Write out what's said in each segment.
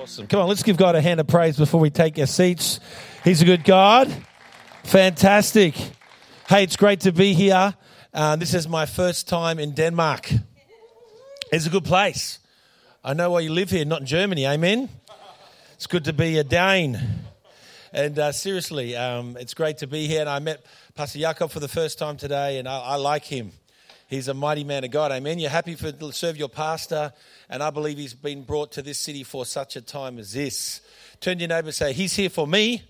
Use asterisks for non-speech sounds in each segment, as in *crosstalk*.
Awesome. Come on, let's give God a hand of praise before we take our seats. He's a good God. Fantastic. Hey, it's great to be here. Uh, this is my first time in Denmark. It's a good place. I know why you live here, not in Germany. Amen. It's good to be a Dane. And uh, seriously, um, it's great to be here. And I met Pastor Jakob for the first time today, and I, I like him. He's a mighty man of God. Amen. You're happy for, to serve your pastor, and I believe he's been brought to this city for such a time as this. Turn to your neighbor and say, He's here for me.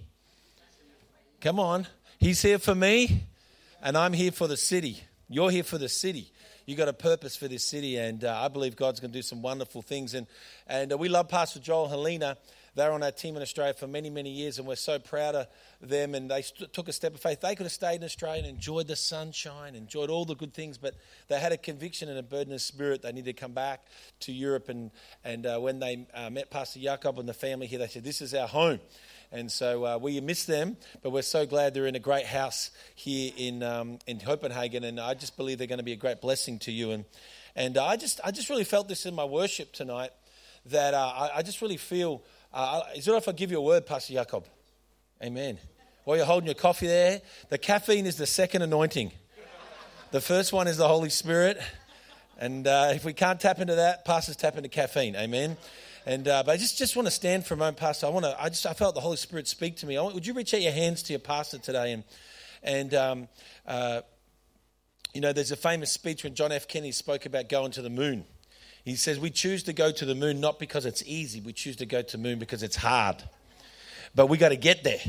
Come on. He's here for me, and I'm here for the city. You're here for the city. You got a purpose for this city, and uh, I believe God's going to do some wonderful things. And and uh, we love Pastor Joel and Helena. They're on our team in Australia for many, many years, and we're so proud of them. And they st- took a step of faith. They could have stayed in Australia and enjoyed the sunshine, enjoyed all the good things, but they had a conviction and a burden of spirit. They needed to come back to Europe. And, and uh, when they uh, met Pastor Jakob and the family here, they said, This is our home. And so uh, we miss them, but we're so glad they're in a great house here in, um, in Copenhagen. And I just believe they're going to be a great blessing to you. And, and I, just, I just really felt this in my worship tonight that uh, I, I, just really feel uh, is it if I give you a word, Pastor Jacob? Amen. While you're holding your coffee there, the caffeine is the second anointing. The first one is the Holy Spirit. And uh, if we can't tap into that, pastors tap into caffeine. Amen. And uh, but I just, just want to stand for a moment, Pastor. I want to. I just I felt the Holy Spirit speak to me. Want, would you reach out your hands to your pastor today? And and um, uh, you know, there's a famous speech when John F. Kennedy spoke about going to the moon. He says, We choose to go to the moon not because it's easy, we choose to go to the moon because it's hard. But we got to get there.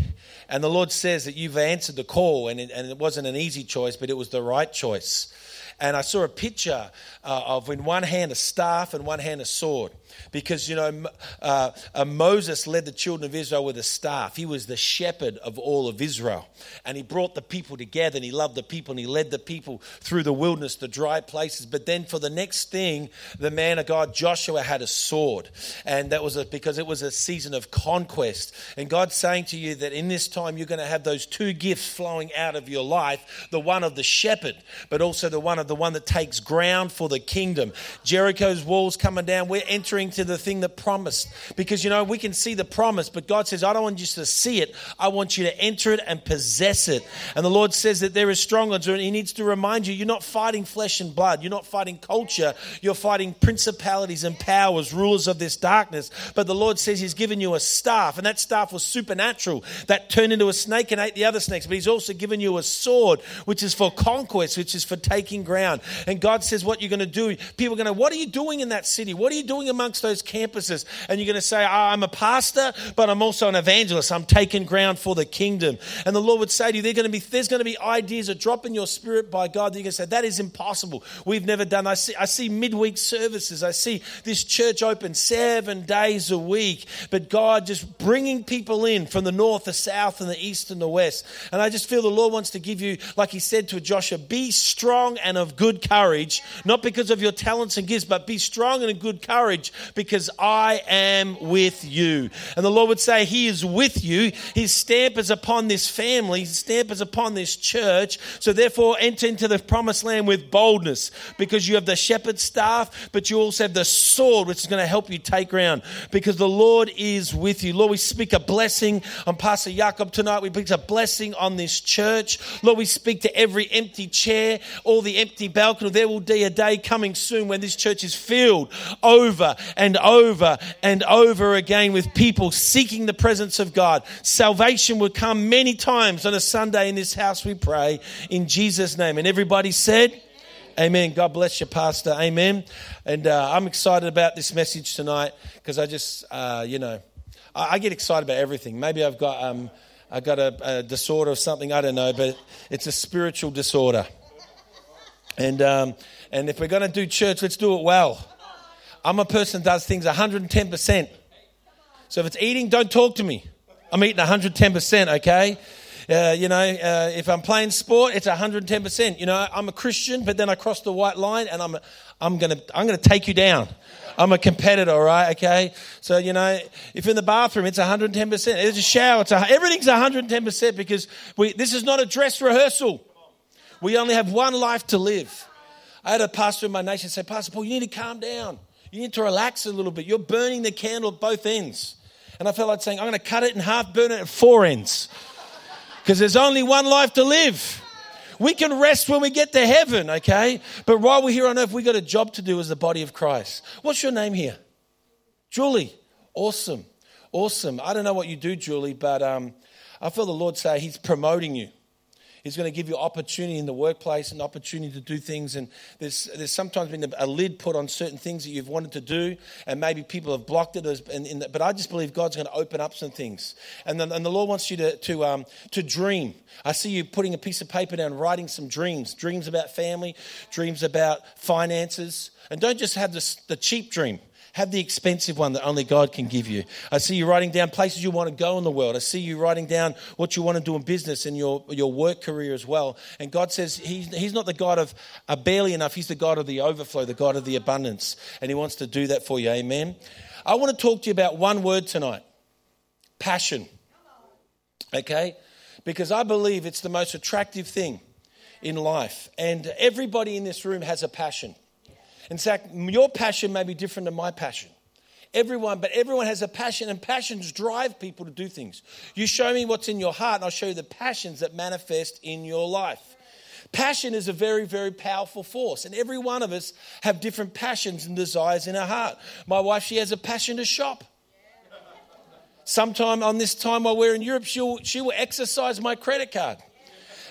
And the Lord says that you've answered the call, and it, and it wasn't an easy choice, but it was the right choice. And I saw a picture uh, of in one hand a staff and one hand a sword because you know uh, uh, Moses led the children of Israel with a staff. He was the shepherd of all of Israel, and he brought the people together. And he loved the people, and he led the people through the wilderness, the dry places. But then for the next thing, the man of God Joshua had a sword, and that was a, because it was a season of conquest. And God's saying to you that in this time you're going to have those two gifts flowing out of your life: the one of the shepherd, but also the one of the one that takes ground for the kingdom. Jericho's walls coming down. We're entering to the thing that promised. Because, you know, we can see the promise, but God says, I don't want you to see it. I want you to enter it and possess it. And the Lord says that there is strong strongholds, and He needs to remind you you're not fighting flesh and blood. You're not fighting culture. You're fighting principalities and powers, rulers of this darkness. But the Lord says He's given you a staff, and that staff was supernatural. That turned into a snake and ate the other snakes. But He's also given you a sword, which is for conquest, which is for taking ground. And God says, What you're going to do, people are going to, What are you doing in that city? What are you doing amongst those campuses? And you're going to say, oh, I'm a pastor, but I'm also an evangelist. I'm taking ground for the kingdom. And the Lord would say to you, There's going to be, there's going to be ideas that drop in your spirit by God that you're going to say, That is impossible. We've never done. I see, I see midweek services. I see this church open seven days a week, but God just bringing people in from the north, the south, and the east and the west. And I just feel the Lord wants to give you, like He said to Joshua, be strong and of good courage, not because of your talents and gifts, but be strong and of good courage because I am with you. And the Lord would say, He is with you. His stamp is upon this family, His stamp is upon this church. So therefore, enter into the promised land with boldness because you have the shepherd's staff, but you also have the sword, which is going to help you take ground because the Lord is with you. Lord, we speak a blessing on Pastor Jacob tonight. We speak a blessing on this church. Lord, we speak to every empty chair, all the empty balcony. There will be a day coming soon when this church is filled over and over and over again with people seeking the presence of God. Salvation would come many times on a Sunday in this house, we pray, in Jesus' name. And everybody said, Amen. God bless you, Pastor. Amen. And uh, I'm excited about this message tonight because I just, uh, you know, I, I, get excited about everything. Maybe I've got, um, I've got a, a disorder or something, I don't know, but it's a spiritual disorder. And, um, and if we're going to do church, let's do it well. I'm a person that does things 110%. So if it's eating, don't talk to me. I'm eating 110%, okay? Uh, you know, uh, if I'm playing sport, it's 110%. You know, I'm a Christian, but then I cross the white line and I'm, I'm going to I'm gonna take you down. I'm a competitor, right? Okay. So, you know, if in the bathroom, it's 110%. It's a shower, it's a, everything's 110% because we, this is not a dress rehearsal. We only have one life to live. I had a pastor in my nation say, Pastor Paul, you need to calm down. You need to relax a little bit. You're burning the candle at both ends. And I felt like saying, I'm going to cut it in half, burn it at four ends. Because there's only one life to live. We can rest when we get to heaven, okay? But while we're here on earth, we've got a job to do as the body of Christ. What's your name here? Julie. Awesome. Awesome. I don't know what you do, Julie, but um, I feel the Lord say He's promoting you. He's going to give you opportunity in the workplace and opportunity to do things. And there's, there's sometimes been a lid put on certain things that you've wanted to do, and maybe people have blocked it. And, but I just believe God's going to open up some things. And, the, and the Lord wants you to, to, um, to dream. I see you putting a piece of paper down, writing some dreams dreams about family, dreams about finances. And don't just have this, the cheap dream. Have the expensive one that only God can give you. I see you writing down places you want to go in the world. I see you writing down what you want to do in business and your, your work career as well. And God says he's, he's not the God of uh, barely enough, He's the God of the overflow, the God of the abundance. And He wants to do that for you. Amen. I want to talk to you about one word tonight passion. Okay? Because I believe it's the most attractive thing in life. And everybody in this room has a passion. In fact, your passion may be different than my passion. Everyone, but everyone has a passion, and passions drive people to do things. You show me what's in your heart, and I'll show you the passions that manifest in your life. Passion is a very, very powerful force, and every one of us have different passions and desires in our heart. My wife, she has a passion to shop. Sometime on this time while we're in Europe, she'll, she will exercise my credit card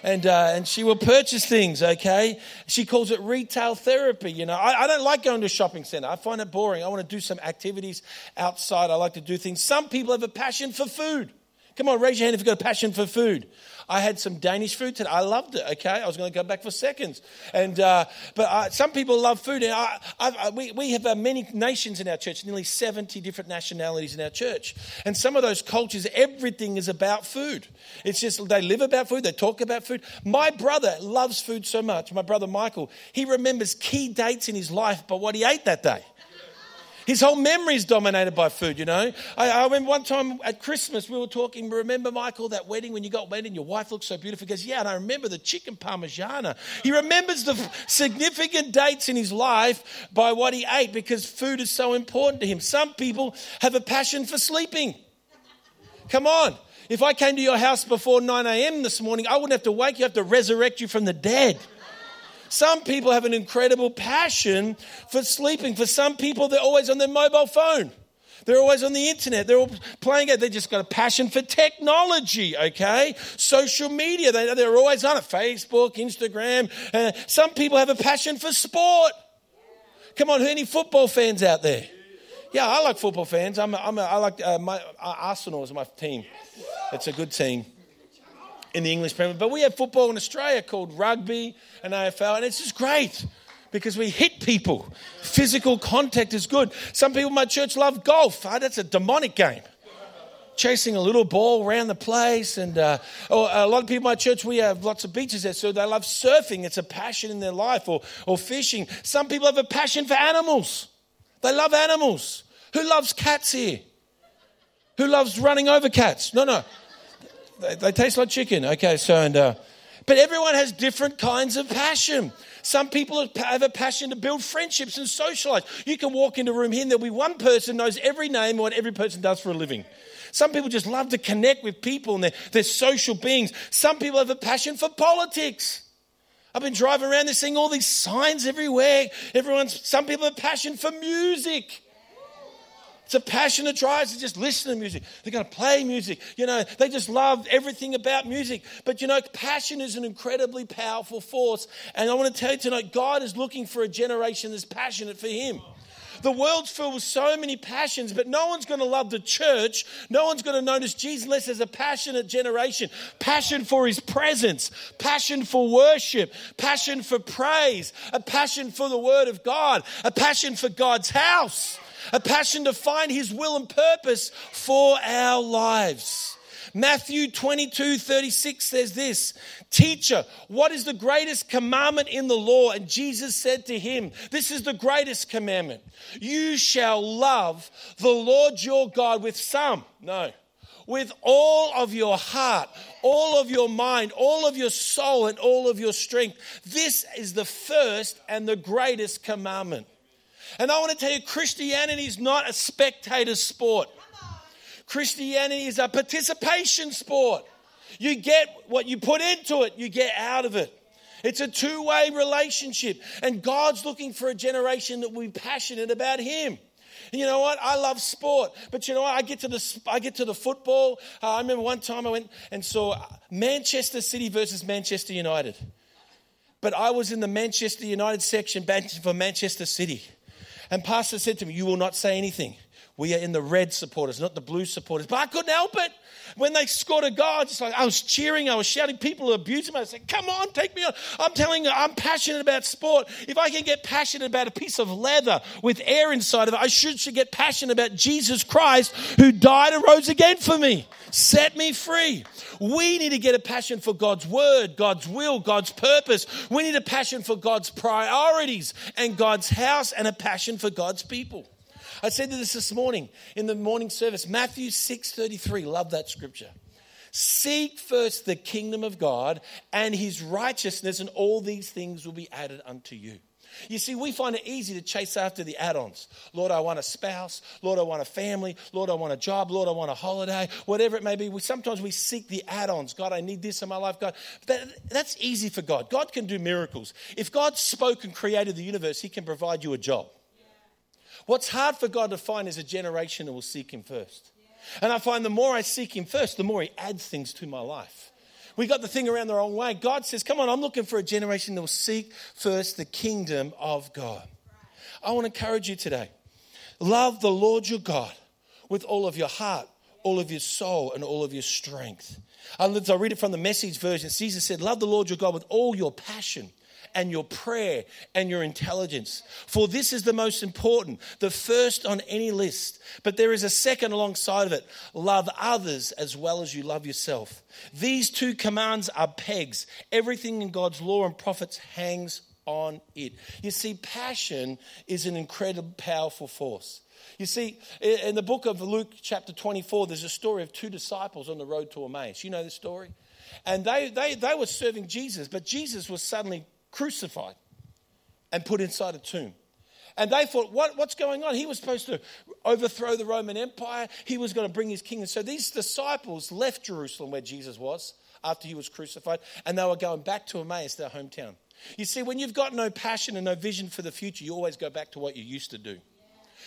and, uh, and she will purchase things, okay? She calls it retail therapy. You know, I, I don't like going to a shopping center. I find it boring. I want to do some activities outside. I like to do things. Some people have a passion for food. Come on, raise your hand if you've got a passion for food. I had some Danish food today. I loved it. Okay, I was going to go back for seconds. And uh, but uh, some people love food. And I, I, we we have uh, many nations in our church, nearly seventy different nationalities in our church. And some of those cultures, everything is about food. It's just they live about food. They talk about food. My brother loves food so much. My brother Michael, he remembers key dates in his life by what he ate that day. His whole memory is dominated by food, you know. I, I, remember one time at Christmas we were talking, remember, Michael, that wedding when you got wedding, and your wife looked so beautiful. He goes, Yeah, and I remember the chicken parmigiana. He remembers the significant dates in his life by what he ate because food is so important to him. Some people have a passion for sleeping. Come on. If I came to your house before 9 a.m. this morning, I wouldn't have to wake you, have to resurrect you from the dead. Some people have an incredible passion for sleeping. For some people, they're always on their mobile phone. They're always on the internet. They're all playing it. They just got a passion for technology, okay? Social media. They, they're always on it. Facebook, Instagram. Uh, some people have a passion for sport. Come on, who any football fans out there? Yeah, I like football fans. I'm, I like uh, my uh, Arsenal is my team. It's a good team in the English Premier. But we have football in Australia called rugby and AFL, and it's just great because we hit people. Physical contact is good. Some people in my church love golf. Oh, that's a demonic game. Chasing a little ball around the place, and uh, or a lot of people in my church we have lots of beaches there, so they love surfing. It's a passion in their life, or or fishing. Some people have a passion for animals. They love animals. Who loves cats here? Who loves running over cats? No, no. They, they taste like chicken. Okay, so and uh, but everyone has different kinds of passion. Some people have a passion to build friendships and socialize. You can walk into a room here and there'll be one person knows every name and what every person does for a living. Some people just love to connect with people and they're, they're social beings. Some people have a passion for politics. I've been driving around, they're seeing all these signs everywhere. Everyone's, some people have a passion for music. It's a passion that drives to just listen to music. They're going to play music. You know, they just love everything about music. But you know, passion is an incredibly powerful force. And I want to tell you tonight, God is looking for a generation that's passionate for Him. The world's filled with so many passions, but no one's going to love the church. No one's going to notice Jesus unless there's a passionate generation. Passion for his presence, passion for worship, passion for praise, a passion for the word of God, a passion for God's house a passion to find His will and purpose for our lives. Matthew 22 36 says this Teacher, what is the greatest commandment in the law? And Jesus said to him, This is the greatest commandment. You shall love the Lord your God with some, no, with all of your heart, all of your mind, all of your soul, and all of your strength. This is the first and the greatest commandment. And I want to tell you, Christianity is not a spectator sport. Christianity is a participation sport. You get what you put into it, you get out of it. It's a two way relationship. And God's looking for a generation that will be passionate about Him. You know what? I love sport, but you know what? I get to the I get to the football. Uh, I remember one time I went and saw Manchester City versus Manchester United. But I was in the Manchester United section for Manchester City. And Pastor said to me, You will not say anything. We are in the red supporters, not the blue supporters. But I couldn't help it. When they scored a goal, just like I was cheering, I was shouting, people were abusing me. I said, Come on, take me on. I'm telling you, I'm passionate about sport. If I can get passionate about a piece of leather with air inside of it, I should, should get passionate about Jesus Christ who died and rose again for me. Set me free. We need to get a passion for God's word, God's will, God's purpose. We need a passion for God's priorities and God's house and a passion for God's people. I said this this morning in the morning service, Matthew 6:33. Love that scripture. Seek first the kingdom of God and his righteousness, and all these things will be added unto you. You see, we find it easy to chase after the add ons. Lord, I want a spouse. Lord, I want a family. Lord, I want a job. Lord, I want a holiday. Whatever it may be. We, sometimes we seek the add ons. God, I need this in my life. God, that, that's easy for God. God can do miracles. If God spoke and created the universe, He can provide you a job. What's hard for God to find is a generation that will seek Him first. And I find the more I seek Him first, the more He adds things to my life. We got the thing around the wrong way. God says, Come on, I'm looking for a generation that will seek first the kingdom of God. I want to encourage you today. Love the Lord your God with all of your heart, all of your soul, and all of your strength. I read it from the message version. Jesus said, Love the Lord your God with all your passion and your prayer and your intelligence. For this is the most important, the first on any list. But there is a second alongside of it love others as well as you love yourself. These two commands are pegs. Everything in God's law and prophets hangs on it. You see, passion is an incredible, powerful force. You see, in the book of Luke, chapter 24, there's a story of two disciples on the road to Emmaus. You know the story? And they, they, they were serving Jesus, but Jesus was suddenly crucified and put inside a tomb. And they thought, what, what's going on? He was supposed to overthrow the Roman Empire. He was going to bring his kingdom. So these disciples left Jerusalem where Jesus was after he was crucified, and they were going back to Emmaus, their hometown. You see, when you've got no passion and no vision for the future, you always go back to what you used to do.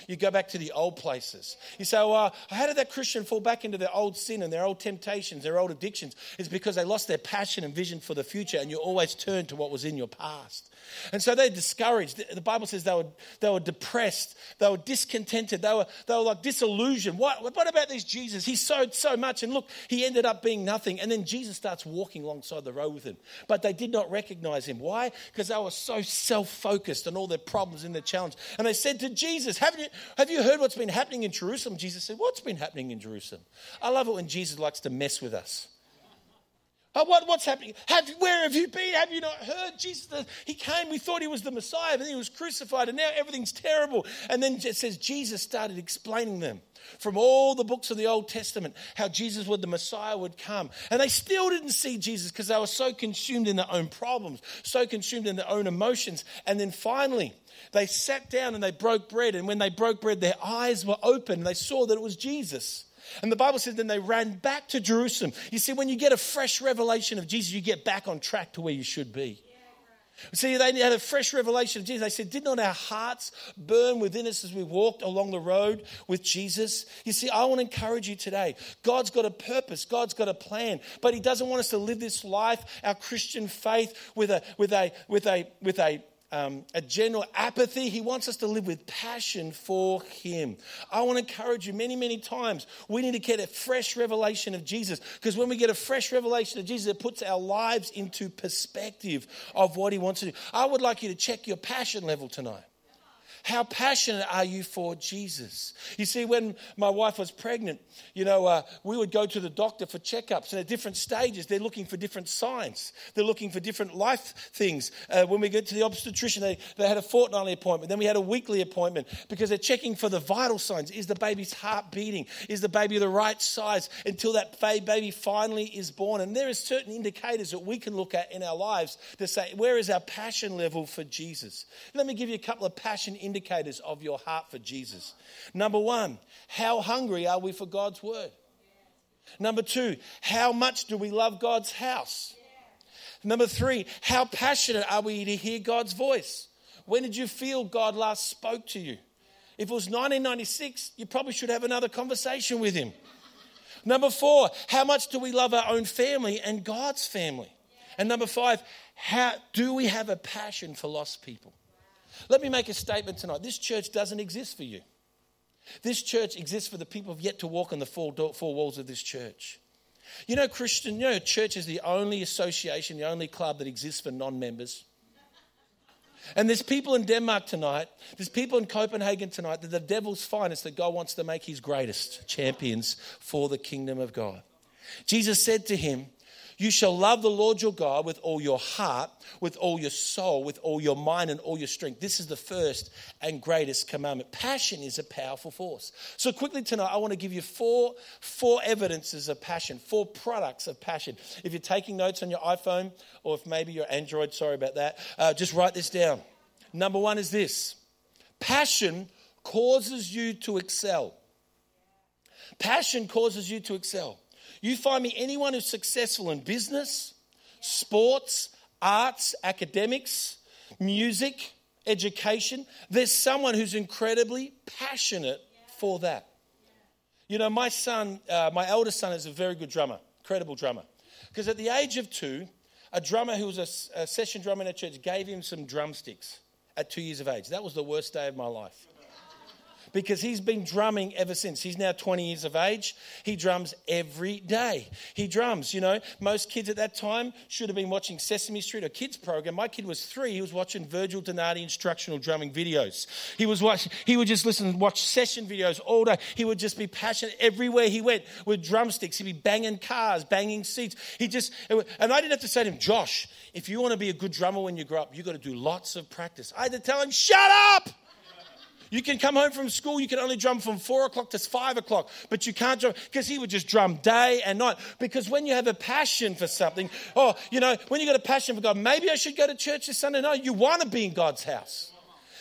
You go back to the old places. You say, well, how did that Christian fall back into their old sin and their old temptations, their old addictions? It's because they lost their passion and vision for the future, and you always turn to what was in your past. And so they're discouraged. The Bible says they were, they were depressed, they were discontented, they were, they were like disillusioned. What, what about this Jesus? He sowed so much, and look, he ended up being nothing. And then Jesus starts walking alongside the road with him. But they did not recognize him. Why? Because they were so self focused on all their problems and their challenge. And they said to Jesus, Haven't you, have you heard what's been happening in Jerusalem? Jesus said, What's been happening in Jerusalem? I love it when Jesus likes to mess with us. Oh, what, what's happening? Have, where have you been? Have you not heard? Jesus, he came, we thought he was the Messiah, and he was crucified, and now everything's terrible. And then it says Jesus started explaining them from all the books of the Old Testament how Jesus would, the Messiah would come. And they still didn't see Jesus because they were so consumed in their own problems, so consumed in their own emotions. And then finally, they sat down and they broke bread. And when they broke bread, their eyes were open and they saw that it was Jesus. And the Bible says then they ran back to Jerusalem. You see, when you get a fresh revelation of Jesus, you get back on track to where you should be. See, they had a fresh revelation of Jesus. They said, Did not our hearts burn within us as we walked along the road with Jesus? You see, I want to encourage you today. God's got a purpose, God's got a plan, but He doesn't want us to live this life, our Christian faith, with a, with a, with a, with a, um, a general apathy. He wants us to live with passion for Him. I want to encourage you many, many times. We need to get a fresh revelation of Jesus because when we get a fresh revelation of Jesus, it puts our lives into perspective of what He wants to do. I would like you to check your passion level tonight. How passionate are you for Jesus? You see, when my wife was pregnant, you know, uh, we would go to the doctor for checkups, and at different stages, they're looking for different signs. They're looking for different life things. Uh, when we get to the obstetrician, they, they had a fortnightly appointment. Then we had a weekly appointment because they're checking for the vital signs. Is the baby's heart beating? Is the baby the right size until that baby finally is born? And there are certain indicators that we can look at in our lives to say, where is our passion level for Jesus? Let me give you a couple of passion indicators indicators of your heart for Jesus. Number one, how hungry are we for God's word? Number two, how much do we love God's house? Number three, how passionate are we to hear God's voice? When did you feel God last spoke to you? If it was 1996, you probably should have another conversation with Him. Number four, how much do we love our own family and God's family? And number five, how do we have a passion for lost people? Let me make a statement tonight. This church doesn't exist for you. This church exists for the people who have yet to walk on the four, four walls of this church. You know, Christian, you know, church is the only association, the only club that exists for non members. And there's people in Denmark tonight, there's people in Copenhagen tonight that the devil's finest that God wants to make his greatest champions for the kingdom of God. Jesus said to him, you shall love the Lord your God with all your heart, with all your soul, with all your mind, and all your strength. This is the first and greatest commandment. Passion is a powerful force. So, quickly tonight, I want to give you four, four evidences of passion, four products of passion. If you're taking notes on your iPhone, or if maybe your Android, sorry about that, uh, just write this down. Number one is this passion causes you to excel. Passion causes you to excel. You find me anyone who's successful in business, sports, arts, academics, music, education, there's someone who's incredibly passionate for that. You know, my son, uh, my eldest son, is a very good drummer, incredible drummer. Because at the age of two, a drummer who was a, a session drummer in a church gave him some drumsticks at two years of age. That was the worst day of my life because he's been drumming ever since. He's now 20 years of age. He drums every day. He drums, you know. Most kids at that time should have been watching Sesame Street or kids program. My kid was three. He was watching Virgil Donati instructional drumming videos. He was watching, he would just listen and watch session videos all day. He would just be passionate everywhere he went with drumsticks. He'd be banging cars, banging seats. He just, and I didn't have to say to him, Josh, if you want to be a good drummer when you grow up, you've got to do lots of practice. I had to tell him, shut up! You can come home from school, you can only drum from four o'clock to five o'clock, but you can't drum because he would just drum day and night. Because when you have a passion for something, oh, you know, when you got a passion for God, maybe I should go to church this Sunday. No, you want to be in God's house.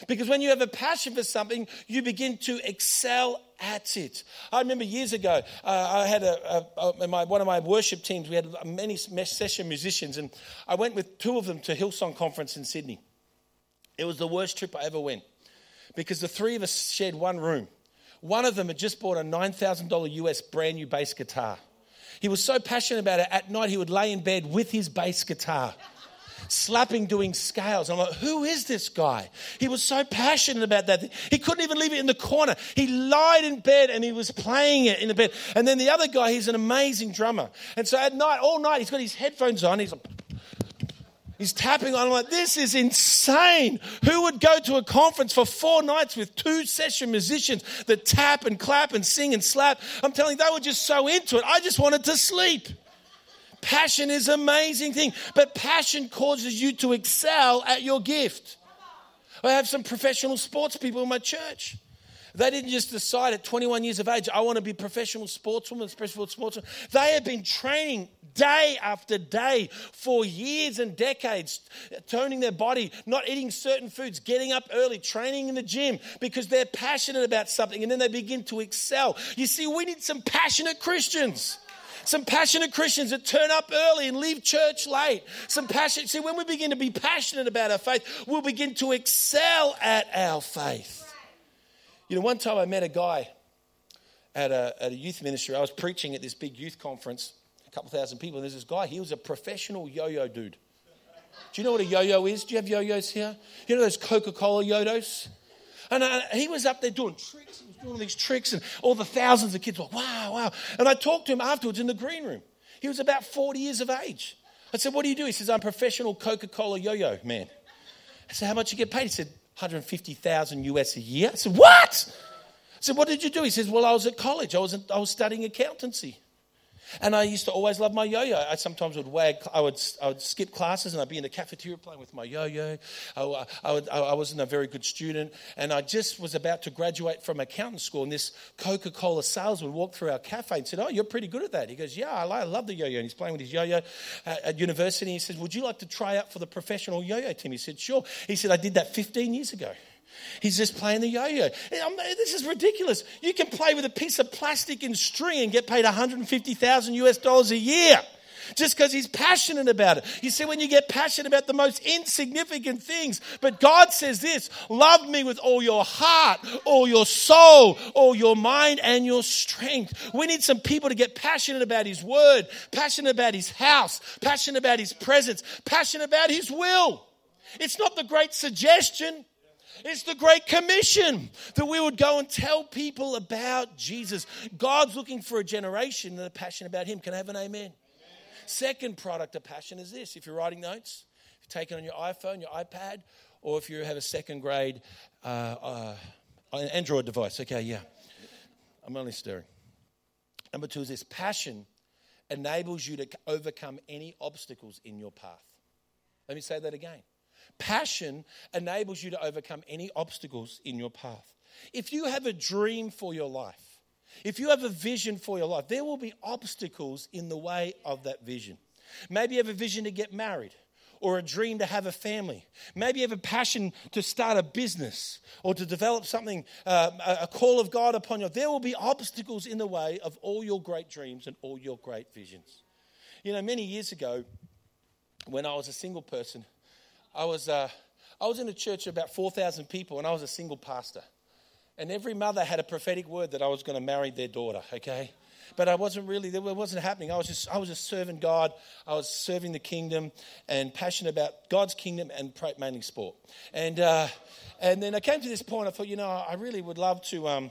Because when you have a passion for something, you begin to excel at it. I remember years ago, uh, I had a, a, a my, one of my worship teams, we had many session musicians, and I went with two of them to Hillsong Conference in Sydney. It was the worst trip I ever went because the three of us shared one room. One of them had just bought a $9,000 US brand new bass guitar. He was so passionate about it, at night he would lay in bed with his bass guitar, slapping, doing scales. I'm like, who is this guy? He was so passionate about that. He couldn't even leave it in the corner. He lied in bed and he was playing it in the bed. And then the other guy, he's an amazing drummer. And so at night, all night, he's got his headphones on. He's like, He's tapping on. I'm like, this is insane. Who would go to a conference for four nights with two session musicians that tap and clap and sing and slap? I'm telling you, they were just so into it. I just wanted to sleep. Passion is an amazing thing, but passion causes you to excel at your gift. I have some professional sports people in my church. They didn't just decide at 21 years of age, I want to be a professional sportswoman, professional sportswoman. They have been training day after day for years and decades, toning their body, not eating certain foods, getting up early, training in the gym because they're passionate about something and then they begin to excel. You see, we need some passionate Christians. Some passionate Christians that turn up early and leave church late. Some passionate, see, when we begin to be passionate about our faith, we'll begin to excel at our faith. You know, one time I met a guy at a, at a youth ministry. I was preaching at this big youth conference, a couple thousand people, and there's this guy, he was a professional yo yo dude. Do you know what a yo yo is? Do you have yo yos here? You know those Coca Cola yodos? And uh, he was up there doing tricks. He was doing all these tricks, and all the thousands of kids were, wow, wow. And I talked to him afterwards in the green room. He was about 40 years of age. I said, What do you do? He says, I'm a professional Coca Cola yo yo man. I said, How much you get paid? He said, 150,000 US a year. I said, What? I said, What did you do? He says, Well, I was at college. I was, I was studying accountancy. And I used to always love my yo-yo. I sometimes would wag, I would, I would skip classes and I'd be in the cafeteria playing with my yo-yo. I, I, would, I wasn't a very good student. And I just was about to graduate from accounting school. And this Coca-Cola salesman walked through our cafe and said, oh, you're pretty good at that. He goes, yeah, I love the yo-yo. And he's playing with his yo-yo at, at university. He says, would you like to try out for the professional yo-yo team? He said, sure. He said, I did that 15 years ago. He's just playing the yo-yo. This is ridiculous. You can play with a piece of plastic and string and get paid 150,000 US dollars a year just because he's passionate about it. You see, when you get passionate about the most insignificant things, but God says this love me with all your heart, all your soul, all your mind, and your strength. We need some people to get passionate about his word, passionate about his house, passionate about his presence, passionate about his will. It's not the great suggestion. It's the Great Commission that we would go and tell people about Jesus. God's looking for a generation that are passionate about Him. Can I have an amen? Second product of passion is this if you're writing notes, if you're taking on your iPhone, your iPad, or if you have a second grade uh, uh, Android device. Okay, yeah. I'm only stirring. Number two is this passion enables you to overcome any obstacles in your path. Let me say that again. Passion enables you to overcome any obstacles in your path. If you have a dream for your life, if you have a vision for your life, there will be obstacles in the way of that vision. Maybe you have a vision to get married or a dream to have a family. Maybe you have a passion to start a business or to develop something, uh, a call of God upon you. There will be obstacles in the way of all your great dreams and all your great visions. You know, many years ago, when I was a single person, I was, uh, I was in a church of about 4,000 people and I was a single pastor. And every mother had a prophetic word that I was going to marry their daughter, okay? But I wasn't really, it wasn't happening. I was just, I was just serving God. I was serving the kingdom and passionate about God's kingdom and mainly sport. And, uh, and then I came to this point, I thought, you know, I really would love to, um,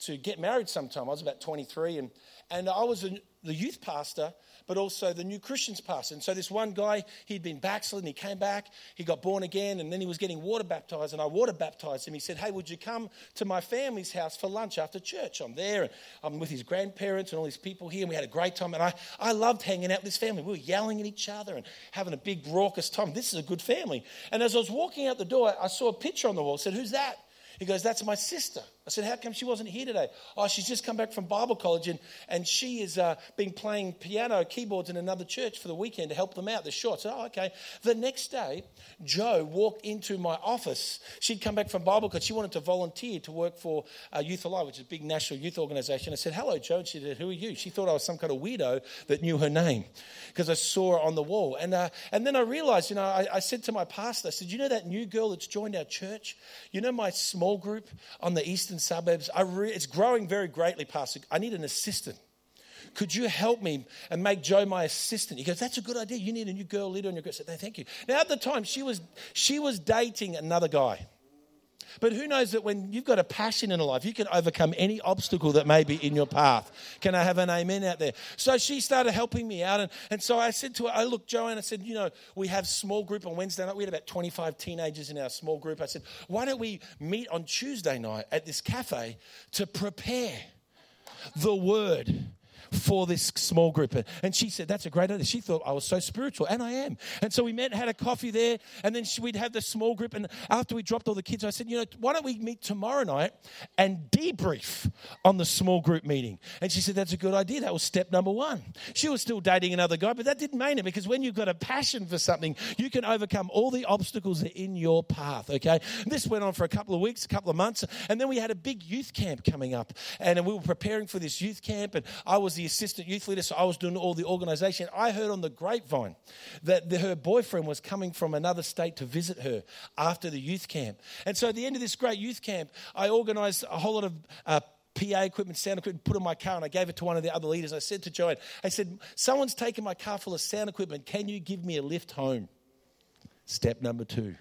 to get married sometime. I was about 23 and, and I was a, the youth pastor but also the new Christians pastor. And so this one guy, he'd been backslidden, he came back, he got born again, and then he was getting water baptized, and I water baptized him. He said, Hey, would you come to my family's house for lunch after church? I'm there, and I'm with his grandparents and all these people here, and we had a great time. And I, I loved hanging out with this family. We were yelling at each other and having a big raucous time. This is a good family. And as I was walking out the door, I saw a picture on the wall. I said, Who's that? He goes, That's my sister. I said, How come she wasn't here today? Oh, she's just come back from Bible college and, and she has uh, been playing piano keyboards in another church for the weekend to help them out. They're short. So, oh, okay. The next day, Jo walked into my office. She'd come back from Bible college. She wanted to volunteer to work for uh, Youth Alive, which is a big national youth organization. I said, Hello, Jo. And she said, Who are you? She thought I was some kind of weirdo that knew her name because I saw her on the wall. And, uh, and then I realized, you know, I, I said to my pastor, I said, You know that new girl that's joined our church? You know my small group on the eastern suburbs? Re- it's growing very greatly, Pastor. I need an assistant. Could you help me and make Jo my assistant? He goes, That's a good idea. You need a new girl leader on your group. Said, no, Thank you. Now, at the time, she was, she was dating another guy. But who knows that when you've got a passion in a life, you can overcome any obstacle that may be in your path. Can I have an amen out there? So she started helping me out. And, and so I said to her, oh, I looked, Joanne, I said, you know, we have small group on Wednesday night. We had about 25 teenagers in our small group. I said, why don't we meet on Tuesday night at this cafe to prepare the word for this small group. And she said, That's a great idea. She thought I was so spiritual, and I am. And so we met, had a coffee there, and then we'd have the small group. And after we dropped all the kids, I said, You know, why don't we meet tomorrow night and debrief on the small group meeting? And she said, That's a good idea. That was step number one. She was still dating another guy, but that didn't mean it because when you've got a passion for something, you can overcome all the obstacles that are in your path, okay? And this went on for a couple of weeks, a couple of months, and then we had a big youth camp coming up, and we were preparing for this youth camp, and I was the assistant youth leader, so I was doing all the organization. I heard on the grapevine that the, her boyfriend was coming from another state to visit her after the youth camp. And so at the end of this great youth camp, I organized a whole lot of uh, PA equipment, sound equipment, put in my car, and I gave it to one of the other leaders. I said to Joanne, I said, Someone's taken my car full of sound equipment. Can you give me a lift home? Step number two.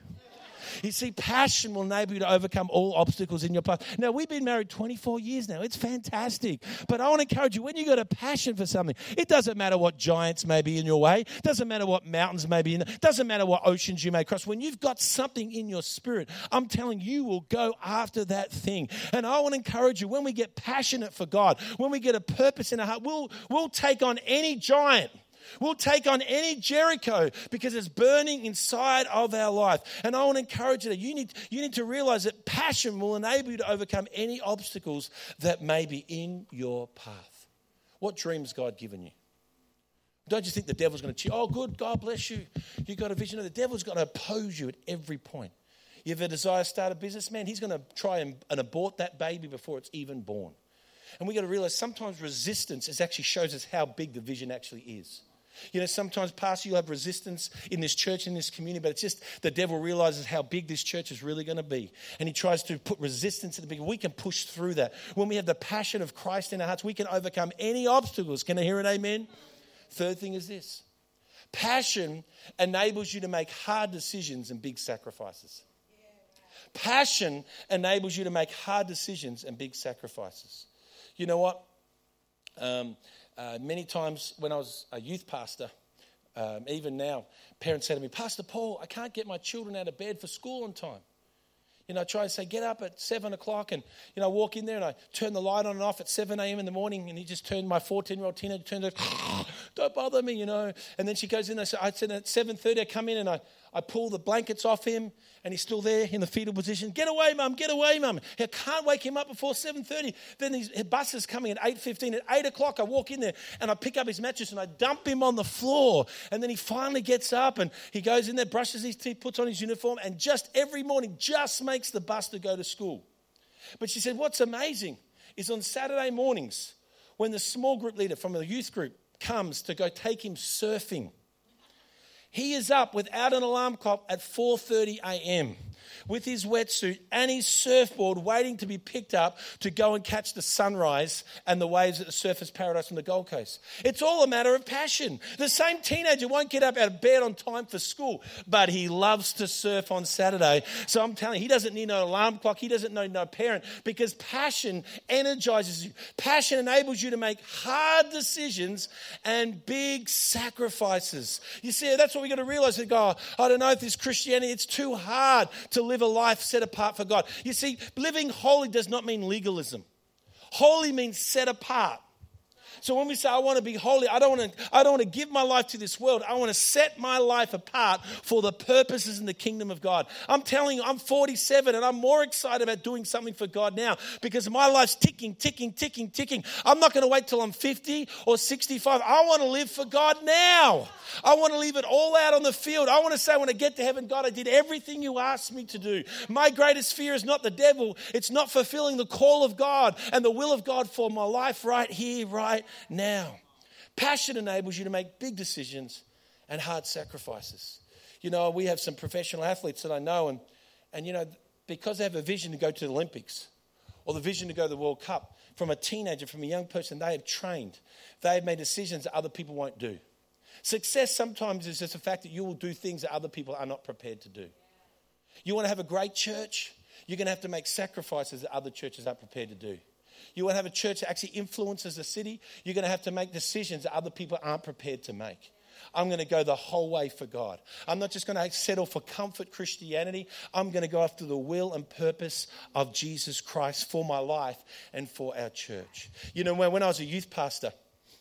You see, passion will enable you to overcome all obstacles in your path. Now, we've been married 24 years now. It's fantastic. But I want to encourage you when you've got a passion for something, it doesn't matter what giants may be in your way, it doesn't matter what mountains may be in, it doesn't matter what oceans you may cross. When you've got something in your spirit, I'm telling you, you will go after that thing. And I want to encourage you when we get passionate for God, when we get a purpose in our heart, we'll, we'll take on any giant. We'll take on any Jericho because it's burning inside of our life. And I want to encourage you that you need, you need to realize that passion will enable you to overcome any obstacles that may be in your path. What dreams God given you? Don't you think the devil's going to cheer? Oh, good, God bless you. You've got a vision. of The devil's going to oppose you at every point. You have a desire to start a business, man, he's going to try and, and abort that baby before it's even born. And we got to realize sometimes resistance is actually shows us how big the vision actually is. You know, sometimes, Pastor, you'll have resistance in this church, in this community, but it's just the devil realizes how big this church is really going to be. And he tries to put resistance in the beginning. We can push through that. When we have the passion of Christ in our hearts, we can overcome any obstacles. Can I hear an amen? Third thing is this passion enables you to make hard decisions and big sacrifices. Passion enables you to make hard decisions and big sacrifices. You know what? Um, uh, many times when I was a youth pastor, um, even now, parents say to me, Pastor Paul, I can't get my children out of bed for school on time. You know, I try to say, get up at seven o'clock, and you know, walk in there and I turn the light on and off at seven a.m. in the morning, and he just turned my fourteen-year-old teenager turned it, *gasps* don't bother me, you know. And then she goes in. I I said at seven thirty, I come in and I I pull the blankets off him, and he's still there in the fetal position. Get away, mum! Get away, mum! I can't wake him up before 7:30. Then his bus is coming at 8:15. At 8 o'clock, I walk in there and I pick up his mattress and I dump him on the floor. And then he finally gets up and he goes in there, brushes his teeth, puts on his uniform, and just every morning just makes the bus to go to school. But she said, what's amazing is on Saturday mornings when the small group leader from the youth group comes to go take him surfing he is up without an alarm clock at 4:30 a.m with his wetsuit and his surfboard waiting to be picked up to go and catch the sunrise and the waves at the Surfers Paradise on the Gold Coast. It's all a matter of passion. The same teenager won't get up out of bed on time for school, but he loves to surf on Saturday. So I'm telling you, he doesn't need no alarm clock, he doesn't need no parent because passion energizes you. Passion enables you to make hard decisions and big sacrifices. You see, that's what we got to realize that God, I don't know if this Christianity, it's too hard to live a life set apart for God. You see, living holy does not mean legalism. Holy means set apart. So when we say I want to be holy, I don't want to I don't want to give my life to this world. I want to set my life apart for the purposes in the kingdom of God. I'm telling you, I'm 47 and I'm more excited about doing something for God now because my life's ticking, ticking, ticking, ticking. I'm not going to wait till I'm 50 or 65. I want to live for God now. I want to leave it all out on the field. I want to say when I get to heaven, God, I did everything you asked me to do. My greatest fear is not the devil. It's not fulfilling the call of God and the will of God for my life right here, right now. Passion enables you to make big decisions and hard sacrifices. You know, we have some professional athletes that I know, and, and you know, because they have a vision to go to the Olympics or the vision to go to the World Cup, from a teenager, from a young person, they have trained. They have made decisions that other people won't do. Success sometimes is just the fact that you will do things that other people are not prepared to do. You want to have a great church? You're going to have to make sacrifices that other churches aren't prepared to do. You want to have a church that actually influences the city? You're going to have to make decisions that other people aren't prepared to make. I'm going to go the whole way for God. I'm not just going to settle for comfort Christianity. I'm going to go after the will and purpose of Jesus Christ for my life and for our church. You know, when, I was a youth pastor,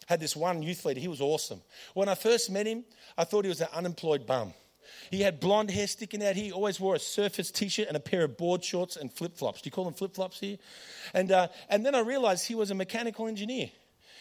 I had this one youth leader. He was awesome. When I first met him, I thought he was an unemployed bum. He had blonde hair sticking out. He always wore a Surface t-shirt and a pair of board shorts and flip-flops. Do you call them flip-flops here? And, uh, and then I realized he was a mechanical engineer.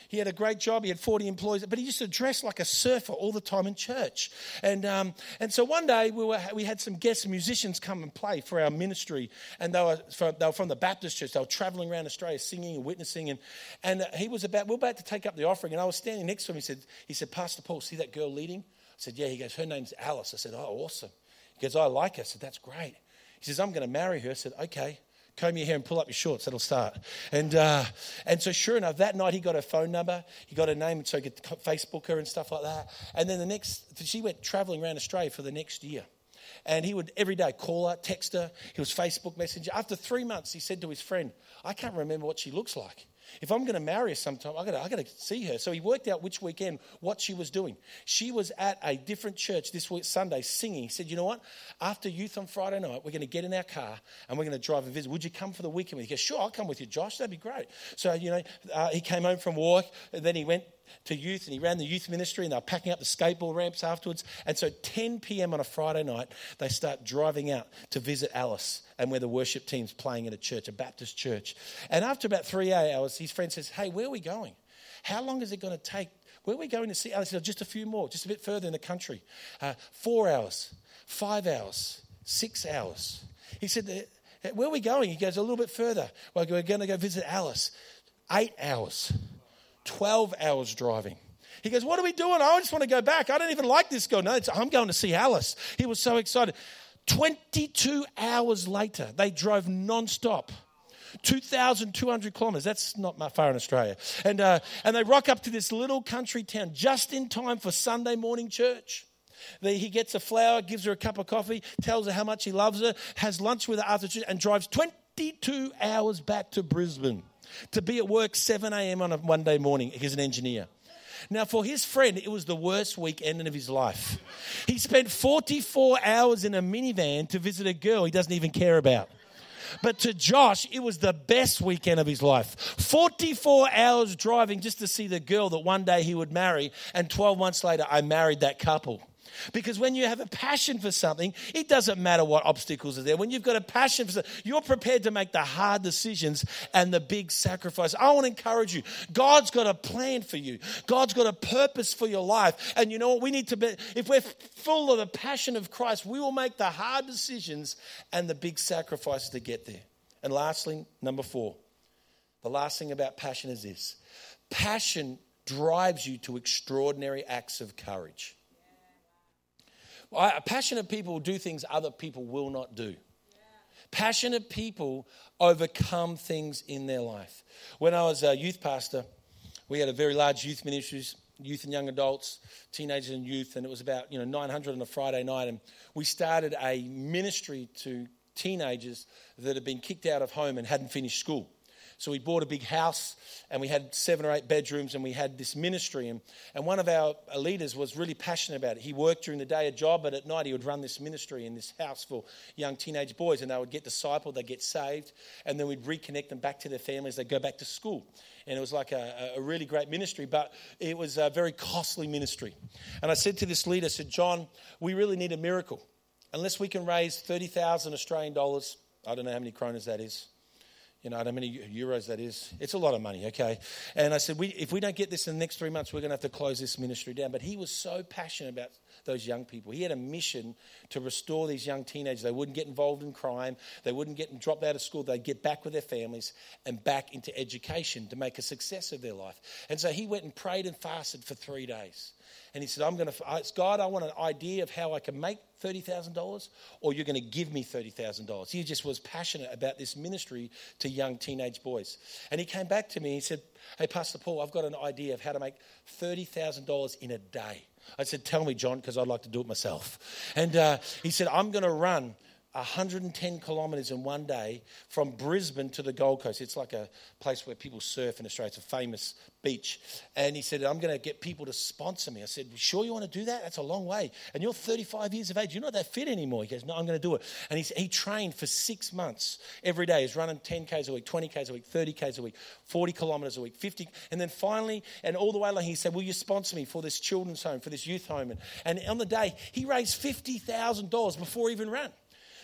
He had a great job. He had 40 employees, but he used to dress like a surfer all the time in church. And, um, and so one day we, were, we had some guest musicians come and play for our ministry. And they were, from, they were from the Baptist church. They were traveling around Australia singing and witnessing. And, and he was about, we were about to take up the offering. And I was standing next to him. He said, he said Pastor Paul, see that girl leading? Said, Yeah. He goes, Her name's Alice. I said, Oh, awesome. He goes, I like her. I said, That's great. He says, I'm going to marry her. I said, Okay. Comb your hair and pull up your shorts. That'll start. And, uh, and so, sure enough, that night he got her phone number. He got her name so he could Facebook her and stuff like that. And then the next, she went traveling around Australia for the next year. And he would every day call her, text her. He was Facebook Messenger. After three months, he said to his friend, I can't remember what she looks like. If I'm going to marry her sometime, I've got, to, to see her. So he worked out which weekend, what she was doing. She was at a different church this week, Sunday, singing. He said, You know what? After youth on Friday night, we're going to get in our car and we're going to drive and visit. Would you come for the weekend? He goes, Sure, I'll come with you, Josh. That'd be great. So, you know, uh, he came home from work and then he went to youth and he ran the youth ministry and they were packing up the skateboard ramps afterwards. And so 10 p.m. on a Friday night, they start driving out to visit Alice and where the worship team's playing at a church, a Baptist church. And after about three hours, his friend says, Hey, where are we going? How long is it going to take? Where are we going to see? Alice Just a few more, just a bit further in the country. Uh, four hours, five hours, six hours. He said, Where are we going? He goes, A little bit further. Well, we're going to go visit Alice. Eight hours, 12 hours driving. He goes, What are we doing? I just want to go back. I don't even like this girl. No, I'm going to see Alice. He was so excited. 22 hours later, they drove non-stop. 2,200 kilometers. That's not far in Australia. And, uh, and they rock up to this little country town just in time for Sunday morning church. He gets a flower, gives her a cup of coffee, tells her how much he loves her, has lunch with her after church, and drives 22 hours back to Brisbane to be at work 7 a.m. on a Monday morning. He's an engineer. Now, for his friend, it was the worst weekend of his life. He spent 44 hours in a minivan to visit a girl he doesn't even care about. But to Josh, it was the best weekend of his life. 44 hours driving just to see the girl that one day he would marry, and 12 months later, I married that couple. Because when you have a passion for something, it doesn't matter what obstacles are there. When you've got a passion for something, you're prepared to make the hard decisions and the big sacrifice. I want to encourage you. God's got a plan for you. God's got a purpose for your life. And you know what? We need to be, if we're full of the passion of Christ, we will make the hard decisions and the big sacrifices to get there. And lastly, number four, the last thing about passion is this passion drives you to extraordinary acts of courage. Passionate people do things other people will not do. Passionate people overcome things in their life. When I was a youth pastor, we had a very large youth ministries, youth and young adults, teenagers and youth, and it was about you know 900 on a Friday night. And we started a ministry to teenagers that had been kicked out of home and hadn't finished school. So we bought a big house and we had seven or eight bedrooms and we had this ministry. And, and one of our leaders was really passionate about it. He worked during the day a job, but at night he would run this ministry in this house for young teenage boys. And they would get discipled, they'd get saved, and then we'd reconnect them back to their families. They'd go back to school. And it was like a, a really great ministry, but it was a very costly ministry. And I said to this leader, I said, John, we really need a miracle. Unless we can raise 30,000 Australian dollars, I don't know how many kronas that is you know, how many euros that is. It's a lot of money, okay? And I said, we, if we don't get this in the next three months, we're going to have to close this ministry down. But he was so passionate about those young people. He had a mission to restore these young teenagers. They wouldn't get involved in crime, they wouldn't get dropped out of school. They'd get back with their families and back into education to make a success of their life. And so he went and prayed and fasted for three days. And he said, I'm going to, God, I want an idea of how I can make $30,000 or you're going to give me $30,000. He just was passionate about this ministry to young teenage boys. And he came back to me and he said, Hey, Pastor Paul, I've got an idea of how to make $30,000 in a day. I said, Tell me, John, because I'd like to do it myself. And uh, he said, I'm going to run 110 kilometres in one day from Brisbane to the Gold Coast. It's like a place where people surf in Australia. It's a famous beach. And he said, I'm going to get people to sponsor me. I said, Sure, you want to do that? That's a long way. And you're 35 years of age. You're not that fit anymore. He goes, No, I'm going to do it. And he, he trained for six months every day. He's running 10Ks a week, 20Ks a week, 30Ks a week, 40 kilometres a week, 50. And then finally, and all the way along, he said, Will you sponsor me for this children's home, for this youth home? And, and on the day, he raised $50,000 before he even ran.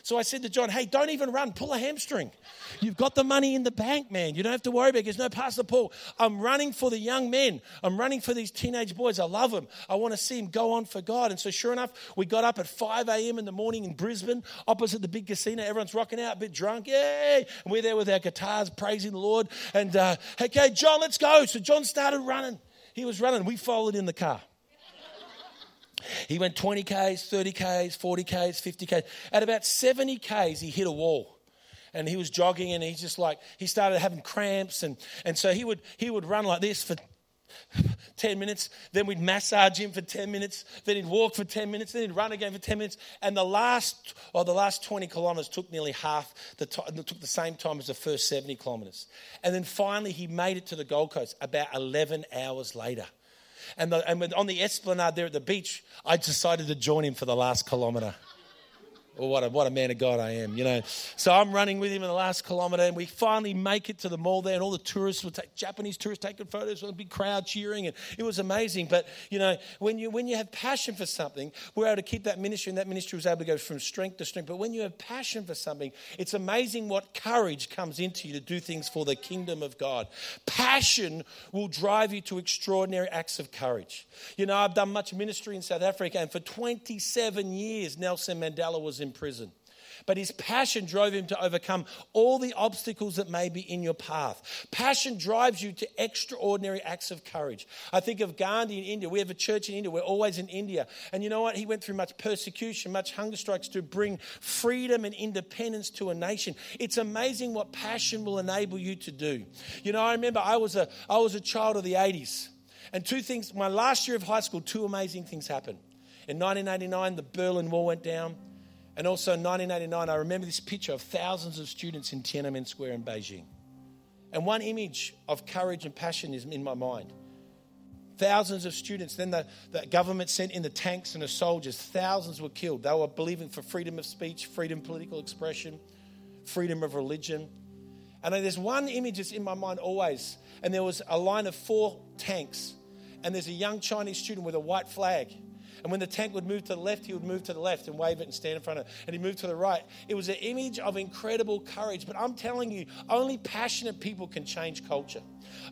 So I said to John, hey, don't even run, pull a hamstring. You've got the money in the bank, man. You don't have to worry about it. There's no Pastor Paul. I'm running for the young men. I'm running for these teenage boys. I love them. I want to see them go on for God. And so, sure enough, we got up at 5 a.m. in the morning in Brisbane, opposite the big casino. Everyone's rocking out, a bit drunk. Yay! And we're there with our guitars, praising the Lord. And, uh, okay, John, let's go. So John started running. He was running. We followed in the car. He went 20 Ks, 30 Ks, 40 Ks, 50 Ks. At about 70 Ks, he hit a wall. And he was jogging and he just like, he started having cramps. And, and so he would, he would run like this for 10 minutes. Then we'd massage him for 10 minutes. Then he'd walk for 10 minutes. Then he'd run again for 10 minutes. And the last, or the last 20 kilometres took nearly half the time, took the same time as the first 70 kilometres. And then finally he made it to the Gold Coast about 11 hours later. And, the, and on the esplanade there at the beach, I decided to join him for the last kilometre. Well, what a, what a man of God I am, you know. So I'm running with him in the last kilometre, and we finally make it to the mall there, and all the tourists were take, Japanese tourists taking photos with a big crowd cheering, and it was amazing. But you know, when you when you have passion for something, we're able to keep that ministry, and that ministry was able to go from strength to strength. But when you have passion for something, it's amazing what courage comes into you to do things for the kingdom of God. Passion will drive you to extraordinary acts of courage. You know, I've done much ministry in South Africa, and for 27 years, Nelson Mandela was in prison. but his passion drove him to overcome all the obstacles that may be in your path. Passion drives you to extraordinary acts of courage. I think of Gandhi in India. We have a church in India. We're always in India. And you know what? He went through much persecution, much hunger strikes to bring freedom and independence to a nation. It's amazing what passion will enable you to do. You know, I remember I was a, I was a child of the 80s. And two things, my last year of high school, two amazing things happened. In 1989, the Berlin Wall went down. And also in 1989, I remember this picture of thousands of students in Tiananmen Square in Beijing. And one image of courage and passion is in my mind. Thousands of students. Then the, the government sent in the tanks and the soldiers. Thousands were killed. They were believing for freedom of speech, freedom of political expression, freedom of religion. And there's one image that's in my mind always. And there was a line of four tanks. And there's a young Chinese student with a white flag. And when the tank would move to the left, he would move to the left and wave it and stand in front of it. And he moved to the right. It was an image of incredible courage. But I'm telling you, only passionate people can change culture.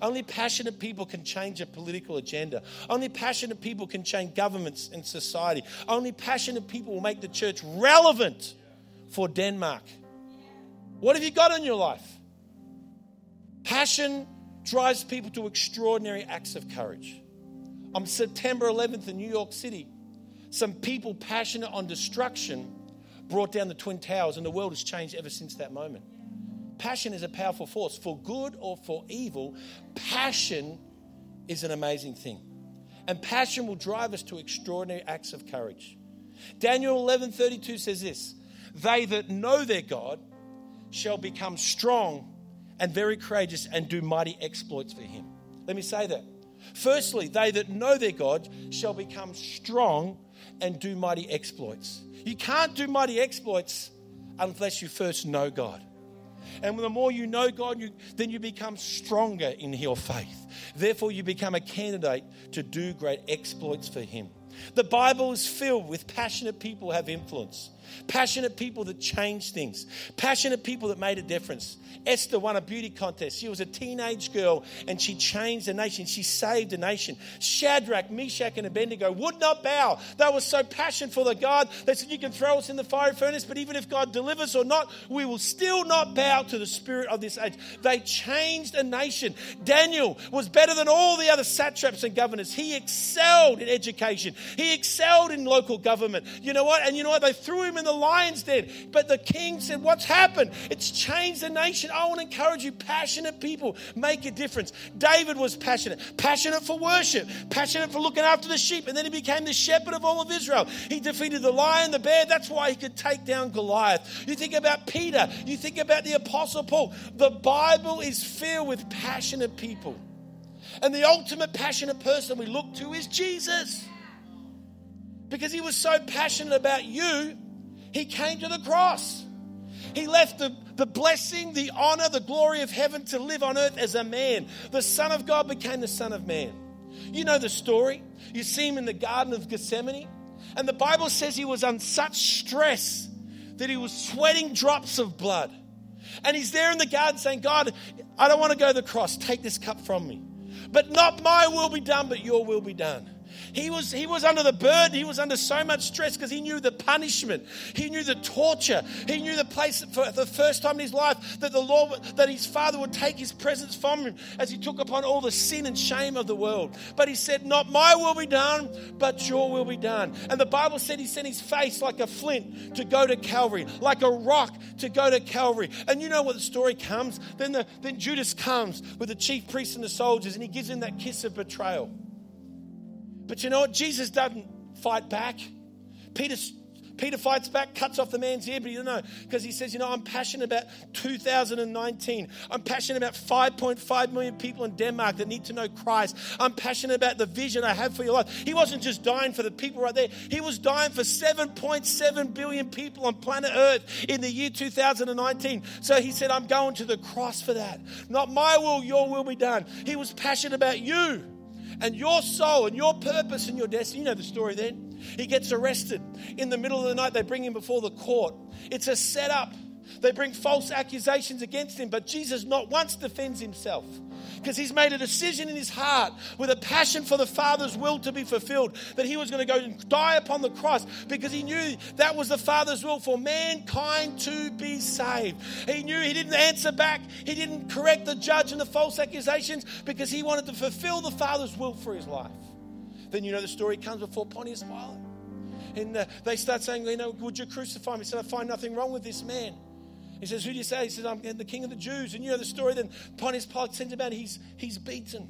Only passionate people can change a political agenda. Only passionate people can change governments and society. Only passionate people will make the church relevant for Denmark. What have you got in your life? Passion drives people to extraordinary acts of courage. On September 11th in New York City, some people passionate on destruction brought down the Twin Towers, and the world has changed ever since that moment. Passion is a powerful force. For good or for evil, passion is an amazing thing. And passion will drive us to extraordinary acts of courage. Daniel 11:32 says this, "They that know their God shall become strong and very courageous and do mighty exploits for him." Let me say that. Firstly, they that know their God shall become strong and do mighty exploits. You can't do mighty exploits unless you first know God. And the more you know God, you, then you become stronger in your faith. Therefore, you become a candidate to do great exploits for Him. The Bible is filled with passionate people who have influence. Passionate people that changed things. Passionate people that made a difference. Esther won a beauty contest. She was a teenage girl and she changed a nation. She saved a nation. Shadrach, Meshach, and Abednego would not bow. They were so passionate for the God. They said, You can throw us in the fiery furnace, but even if God delivers or not, we will still not bow to the spirit of this age. They changed a nation. Daniel was better than all the other satraps and governors. He excelled in education, he excelled in local government. You know what? And you know what? They threw him in the lion's den. But the king said, What's happened? It's changed the nation. I want to encourage you, passionate people make a difference. David was passionate, passionate for worship, passionate for looking after the sheep. And then he became the shepherd of all of Israel. He defeated the lion, the bear. That's why he could take down Goliath. You think about Peter, you think about the Apostle Paul. The Bible is filled with passionate people. And the ultimate passionate person we look to is Jesus. Because he was so passionate about you he came to the cross. He left the, the blessing, the honor, the glory of heaven to live on earth as a man. The Son of God became the Son of Man. You know the story. You see him in the Garden of Gethsemane. And the Bible says he was on such stress that he was sweating drops of blood. And he's there in the garden saying, God, I don't want to go to the cross. Take this cup from me. But not my will be done, but your will be done. He was, he was under the burden. He was under so much stress because he knew the punishment. He knew the torture. He knew the place for the first time in his life that the Lord, that his father would take his presence from him as he took upon all the sin and shame of the world. But he said, Not my will be done, but your will be done. And the Bible said he sent his face like a flint to go to Calvary, like a rock to go to Calvary. And you know what the story comes? Then, the, then Judas comes with the chief priests and the soldiers, and he gives him that kiss of betrayal. But you know what? Jesus doesn't fight back. Peter, Peter fights back, cuts off the man's ear, but you don't know because he says, You know, I'm passionate about 2019. I'm passionate about 5.5 million people in Denmark that need to know Christ. I'm passionate about the vision I have for your life. He wasn't just dying for the people right there, he was dying for 7.7 billion people on planet Earth in the year 2019. So he said, I'm going to the cross for that. Not my will, your will be done. He was passionate about you and your soul and your purpose and your destiny. You know the story then. He gets arrested. In the middle of the night, they bring him before the court. It's a setup. They bring false accusations against him, but Jesus not once defends himself because he's made a decision in his heart with a passion for the Father's will to be fulfilled that he was going to go and die upon the cross because he knew that was the Father's will for mankind to be saved. He knew he didn't answer back, he didn't correct the judge and the false accusations because he wanted to fulfill the Father's will for his life. Then you know the story comes before Pontius Pilate. And they start saying, you know, would you crucify him? He said, I find nothing wrong with this man. He says, Who do you say? He says, I'm the king of the Jews. And you know the story. Then Pontius Pilate sends him out. He's, he's beaten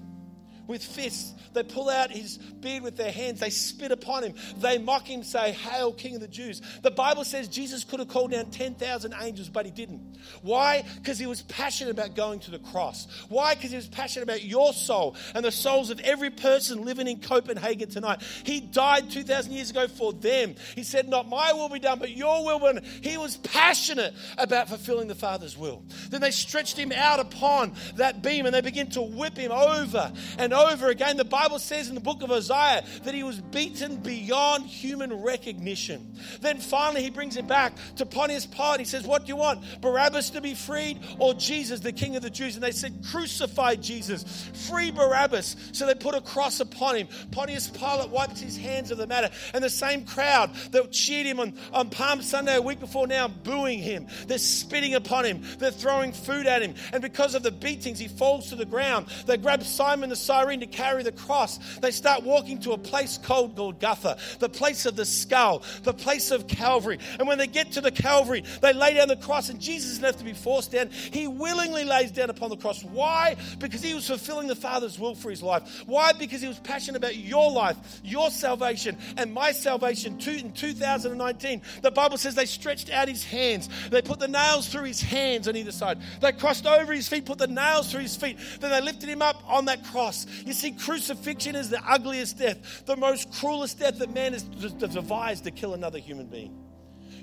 with fists. They pull out his beard with their hands. They spit upon him. They mock him, say, Hail, King of the Jews. The Bible says Jesus could have called down 10,000 angels, but he didn't. Why? Because he was passionate about going to the cross. Why? Because he was passionate about your soul and the souls of every person living in Copenhagen tonight. He died 2,000 years ago for them. He said, Not my will be done, but your will be done. He was passionate about fulfilling the Father's will. Then they stretched him out upon that beam and they began to whip him over and again. The Bible says in the book of Isaiah that he was beaten beyond human recognition. Then finally, he brings it back to Pontius Pilate. He says, What do you want? Barabbas to be freed or Jesus, the King of the Jews? And they said, Crucify Jesus, free Barabbas. So they put a cross upon him. Pontius Pilate wipes his hands of the matter. And the same crowd that cheered him on, on Palm Sunday a week before now, booing him. They're spitting upon him. They're throwing food at him. And because of the beatings, he falls to the ground. They grab Simon the Cyrene to carry the cross, they start walking to a place called Golgotha, the place of the skull, the place of Calvary. And when they get to the Calvary, they lay down the cross, and Jesus doesn't have to be forced down. He willingly lays down upon the cross. Why? Because he was fulfilling the Father's will for his life. Why? Because he was passionate about your life, your salvation, and my salvation too, in 2019. The Bible says they stretched out his hands, they put the nails through his hands on either side, they crossed over his feet, put the nails through his feet, then they lifted him up on that cross. You see, crucifixion is the ugliest death, the most cruelest death that man has devised to kill another human being.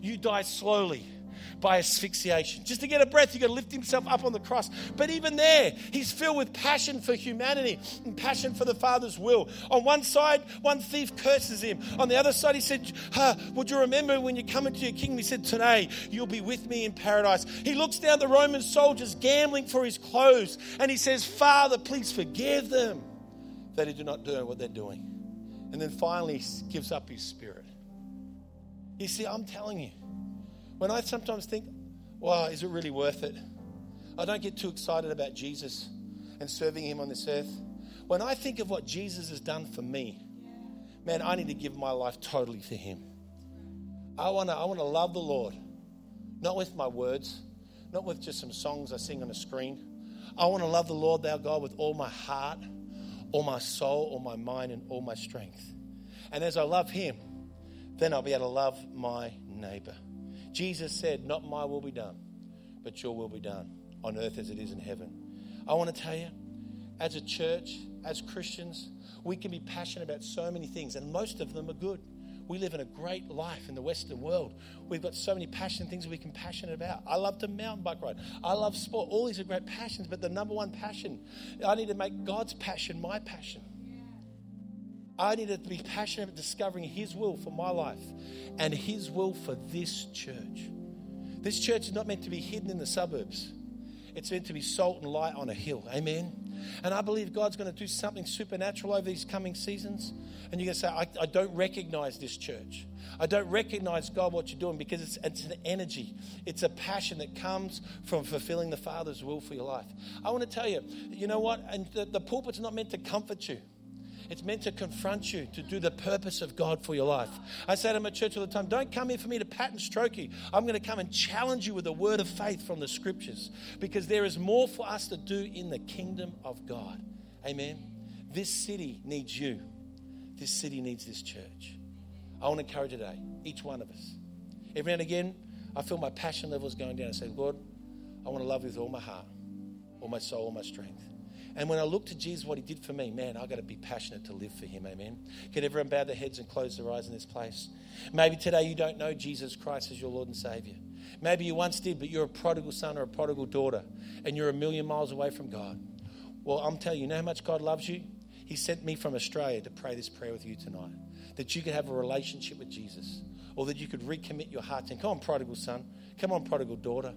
You die slowly by asphyxiation. Just to get a breath, you got to lift himself up on the cross. But even there, he's filled with passion for humanity and passion for the Father's will. On one side, one thief curses him. On the other side, he said, Would you remember when you come into your kingdom? He said, Today, you'll be with me in paradise. He looks down the Roman soldiers gambling for his clothes and he says, Father, please forgive them that they do not do what they're doing. And then finally, he gives up his spirit. You see, I'm telling you, when I sometimes think, wow, is it really worth it? I don't get too excited about Jesus and serving him on this earth. When I think of what Jesus has done for me, man, I need to give my life totally to him. I want to I want to love the Lord, not with my words, not with just some songs I sing on a screen. I want to love the Lord, thou God, with all my heart, all my soul, all my mind, and all my strength. And as I love him, then I'll be able to love my neighbor. Jesus said, Not my will be done, but your will be done on earth as it is in heaven. I want to tell you, as a church, as Christians, we can be passionate about so many things, and most of them are good. We live in a great life in the Western world. We've got so many passionate things we can passionate about. I love to mountain bike ride. I love sport. All these are great passions, but the number one passion, I need to make God's passion my passion. I need to be passionate about discovering His will for my life and His will for this church. This church is not meant to be hidden in the suburbs, it's meant to be salt and light on a hill. Amen. And I believe God's going to do something supernatural over these coming seasons. And you're going to say, I, I don't recognize this church. I don't recognize, God, what you're doing because it's, it's an energy. It's a passion that comes from fulfilling the Father's will for your life. I want to tell you, you know what? And the, the pulpit's not meant to comfort you. It's meant to confront you, to do the purpose of God for your life. I say to my church all the time don't come here for me to pat and stroke you. I'm going to come and challenge you with a word of faith from the scriptures because there is more for us to do in the kingdom of God. Amen. This city needs you, this city needs this church. I want to encourage today, each one of us. Every now and again, I feel my passion levels going down. I say, Lord, I want to love you with all my heart, all my soul, all my strength. And when I look to Jesus, what he did for me, man, I've got to be passionate to live for him. Amen. Can everyone bow their heads and close their eyes in this place? Maybe today you don't know Jesus Christ as your Lord and Savior. Maybe you once did, but you're a prodigal son or a prodigal daughter and you're a million miles away from God. Well, I'm telling you, you know how much God loves you? He sent me from Australia to pray this prayer with you tonight. That you could have a relationship with Jesus or that you could recommit your heart to Him. Come on, prodigal son. Come on, prodigal daughter.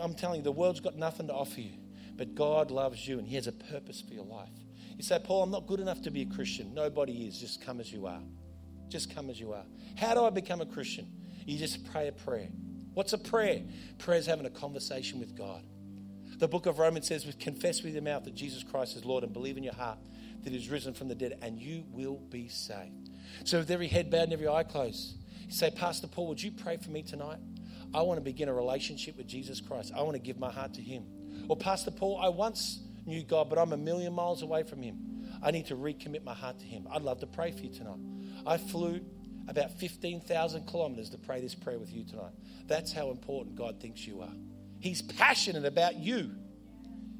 I'm telling you, the world's got nothing to offer you, but God loves you and He has a purpose for your life. You say, Paul, I'm not good enough to be a Christian. Nobody is. Just come as you are. Just come as you are. How do I become a Christian? You just pray a prayer. What's a prayer? Prayer is having a conversation with God. The book of Romans says, confess with your mouth that Jesus Christ is Lord and believe in your heart that He He's risen from the dead, and you will be saved. So, with every head bowed and every eye closed, you say, Pastor Paul, would you pray for me tonight? I want to begin a relationship with Jesus Christ. I want to give my heart to Him. Or, Pastor Paul, I once knew God, but I'm a million miles away from Him. I need to recommit my heart to Him. I'd love to pray for you tonight. I flew about 15,000 kilometers to pray this prayer with you tonight. That's how important God thinks you are. He's passionate about you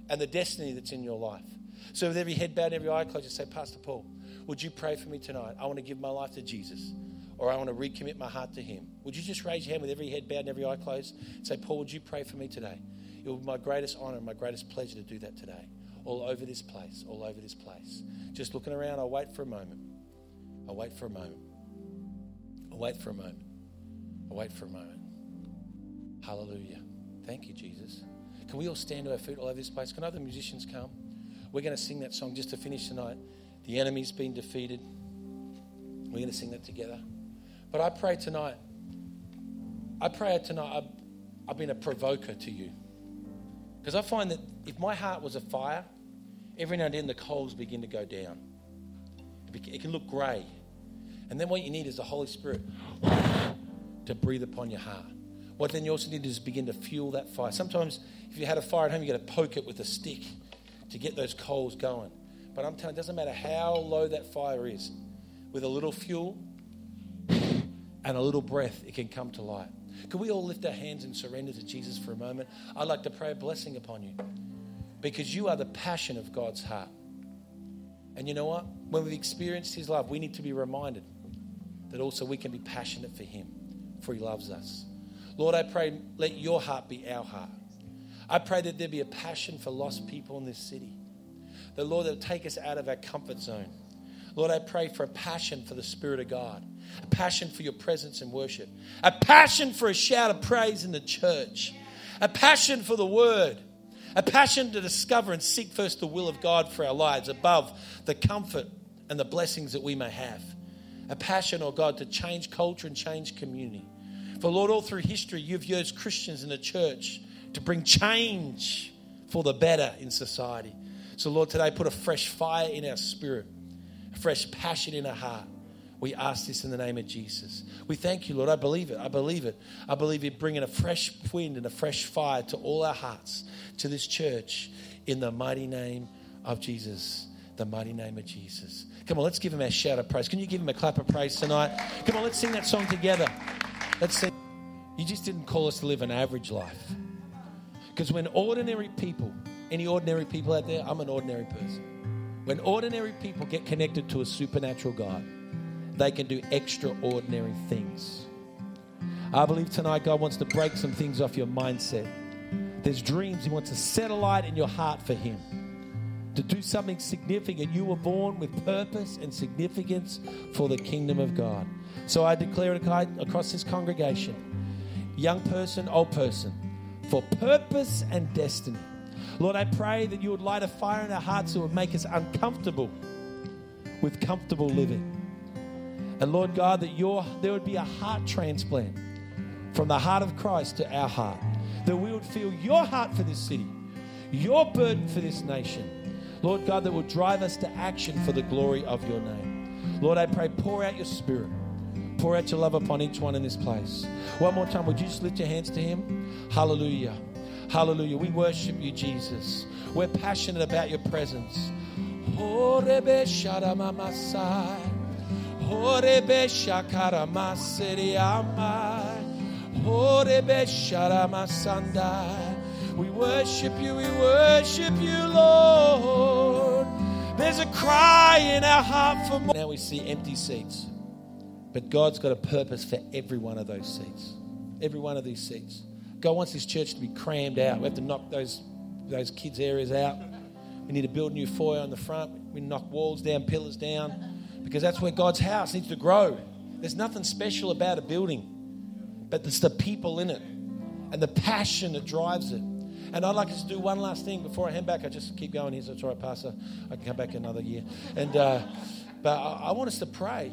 and the destiny that's in your life. So, with every head bowed and every eye closed, you say, Pastor Paul, would you pray for me tonight? I want to give my life to Jesus, or I want to recommit my heart to Him. Would you just raise your hand with every head bowed and every eye closed? Say, Paul, would you pray for me today? It will be my greatest honor and my greatest pleasure to do that today. All over this place, all over this place. Just looking around, I'll wait for a moment. I'll wait for a moment. I'll wait for a moment. I'll wait for a moment. Hallelujah. Thank you, Jesus. Can we all stand to our feet all over this place? Can other musicians come? We're going to sing that song just to finish tonight. The enemy's been defeated. We're going to sing that together. But I pray tonight, I pray tonight, I've, I've been a provoker to you. Because I find that if my heart was a fire, every now and then the coals begin to go down. It can look grey. And then what you need is the Holy Spirit *coughs* to breathe upon your heart. What then you also need is begin to fuel that fire. Sometimes if you had a fire at home, you got to poke it with a stick to get those coals going. But I'm telling you, it doesn't matter how low that fire is, with a little fuel *coughs* and a little breath, it can come to light. Can we all lift our hands and surrender to Jesus for a moment? I'd like to pray a blessing upon you because you are the passion of God's heart. And you know what? When we've experienced His love, we need to be reminded that also we can be passionate for Him, for He loves us. Lord, I pray, let your heart be our heart. I pray that there be a passion for lost people in this city. The Lord, that will take us out of our comfort zone. Lord, I pray for a passion for the Spirit of God, a passion for your presence and worship, a passion for a shout of praise in the church, a passion for the word, a passion to discover and seek first the will of God for our lives above the comfort and the blessings that we may have. A passion, oh God, to change culture and change community. For Lord, all through history, you've used Christians in the church to bring change for the better in society. So, Lord, today put a fresh fire in our spirit, fresh passion in our heart. We ask this in the name of Jesus. We thank you, Lord. I believe it. I believe it. I believe you're bringing a fresh wind and a fresh fire to all our hearts, to this church, in the mighty name of Jesus. The mighty name of Jesus. Come on, let's give him a shout of praise. Can you give him a clap of praise tonight? Come on, let's sing that song together. Let's sing. You just didn't call us to live an average life. Because when ordinary people, any ordinary people out there, I'm an ordinary person. When ordinary people get connected to a supernatural God, they can do extraordinary things. I believe tonight God wants to break some things off your mindset. There's dreams He wants to set a light in your heart for Him. To do something significant. You were born with purpose and significance for the kingdom of God. So I declare it across this congregation young person, old person, for purpose and destiny. Lord, I pray that you would light a fire in our hearts that would make us uncomfortable with comfortable living. And Lord God, that your, there would be a heart transplant from the heart of Christ to our heart. That we would feel your heart for this city, your burden for this nation. Lord God, that will drive us to action for the glory of your name. Lord, I pray, pour out your spirit. Pour out your love upon each one in this place. One more time, would you just lift your hands to Him? Hallelujah. Hallelujah. We worship you, Jesus. We're passionate about your presence. We worship you, we worship you, Lord. There's a cry in our heart for more. Now we see empty seats. But God's got a purpose for every one of those seats. Every one of these seats. God wants this church to be crammed out. We have to knock those, those kids' areas out. We need to build a new foyer on the front. We knock walls down, pillars down, because that's where God's house needs to grow. There's nothing special about a building, but it's the people in it and the passion that drives it. And I'd like us to do one last thing before I hand back. I just keep going here, so it's all right, Pastor. I can come back another year. And uh, but I, I want us to pray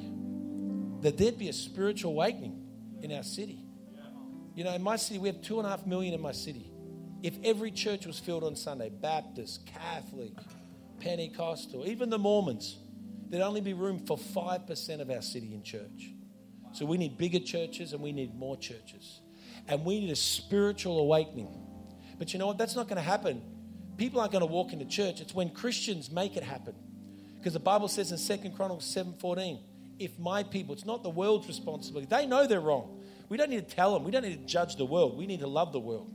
that there'd be a spiritual awakening in our city. You know, in my city, we have two and a half million in my city. If every church was filled on Sunday, Baptist, Catholic, Pentecostal, even the Mormons, there'd only be room for 5% of our city in church. So we need bigger churches and we need more churches. And we need a spiritual awakening. But you know what? That's not going to happen. People aren't going to walk into church. It's when Christians make it happen. Because the Bible says in Second Chronicles 7:14, if my people, it's not the world's responsibility. They know they're wrong. We don't need to tell them. We don't need to judge the world. We need to love the world.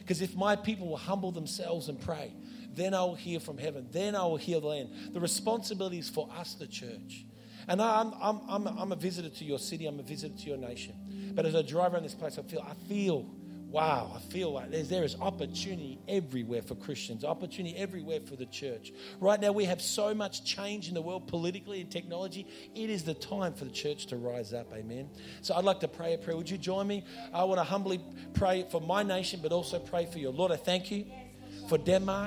Because if my people will humble themselves and pray, then I will hear from heaven. Then I will heal the land. The responsibility is for us, the church. And I'm, I'm, I'm, I'm a visitor to your city. I'm a visitor to your nation. But as I drive around this place, I feel, I feel wow, I feel like there's, there is opportunity everywhere for Christians, opportunity everywhere for the church. Right now, we have so much change in the world politically and technology. It is the time for the church to rise up. Amen. So I'd like to pray a prayer. Would you join me? I want to humbly pray for my nation, but also pray for you. Lord, I thank you for Denmark.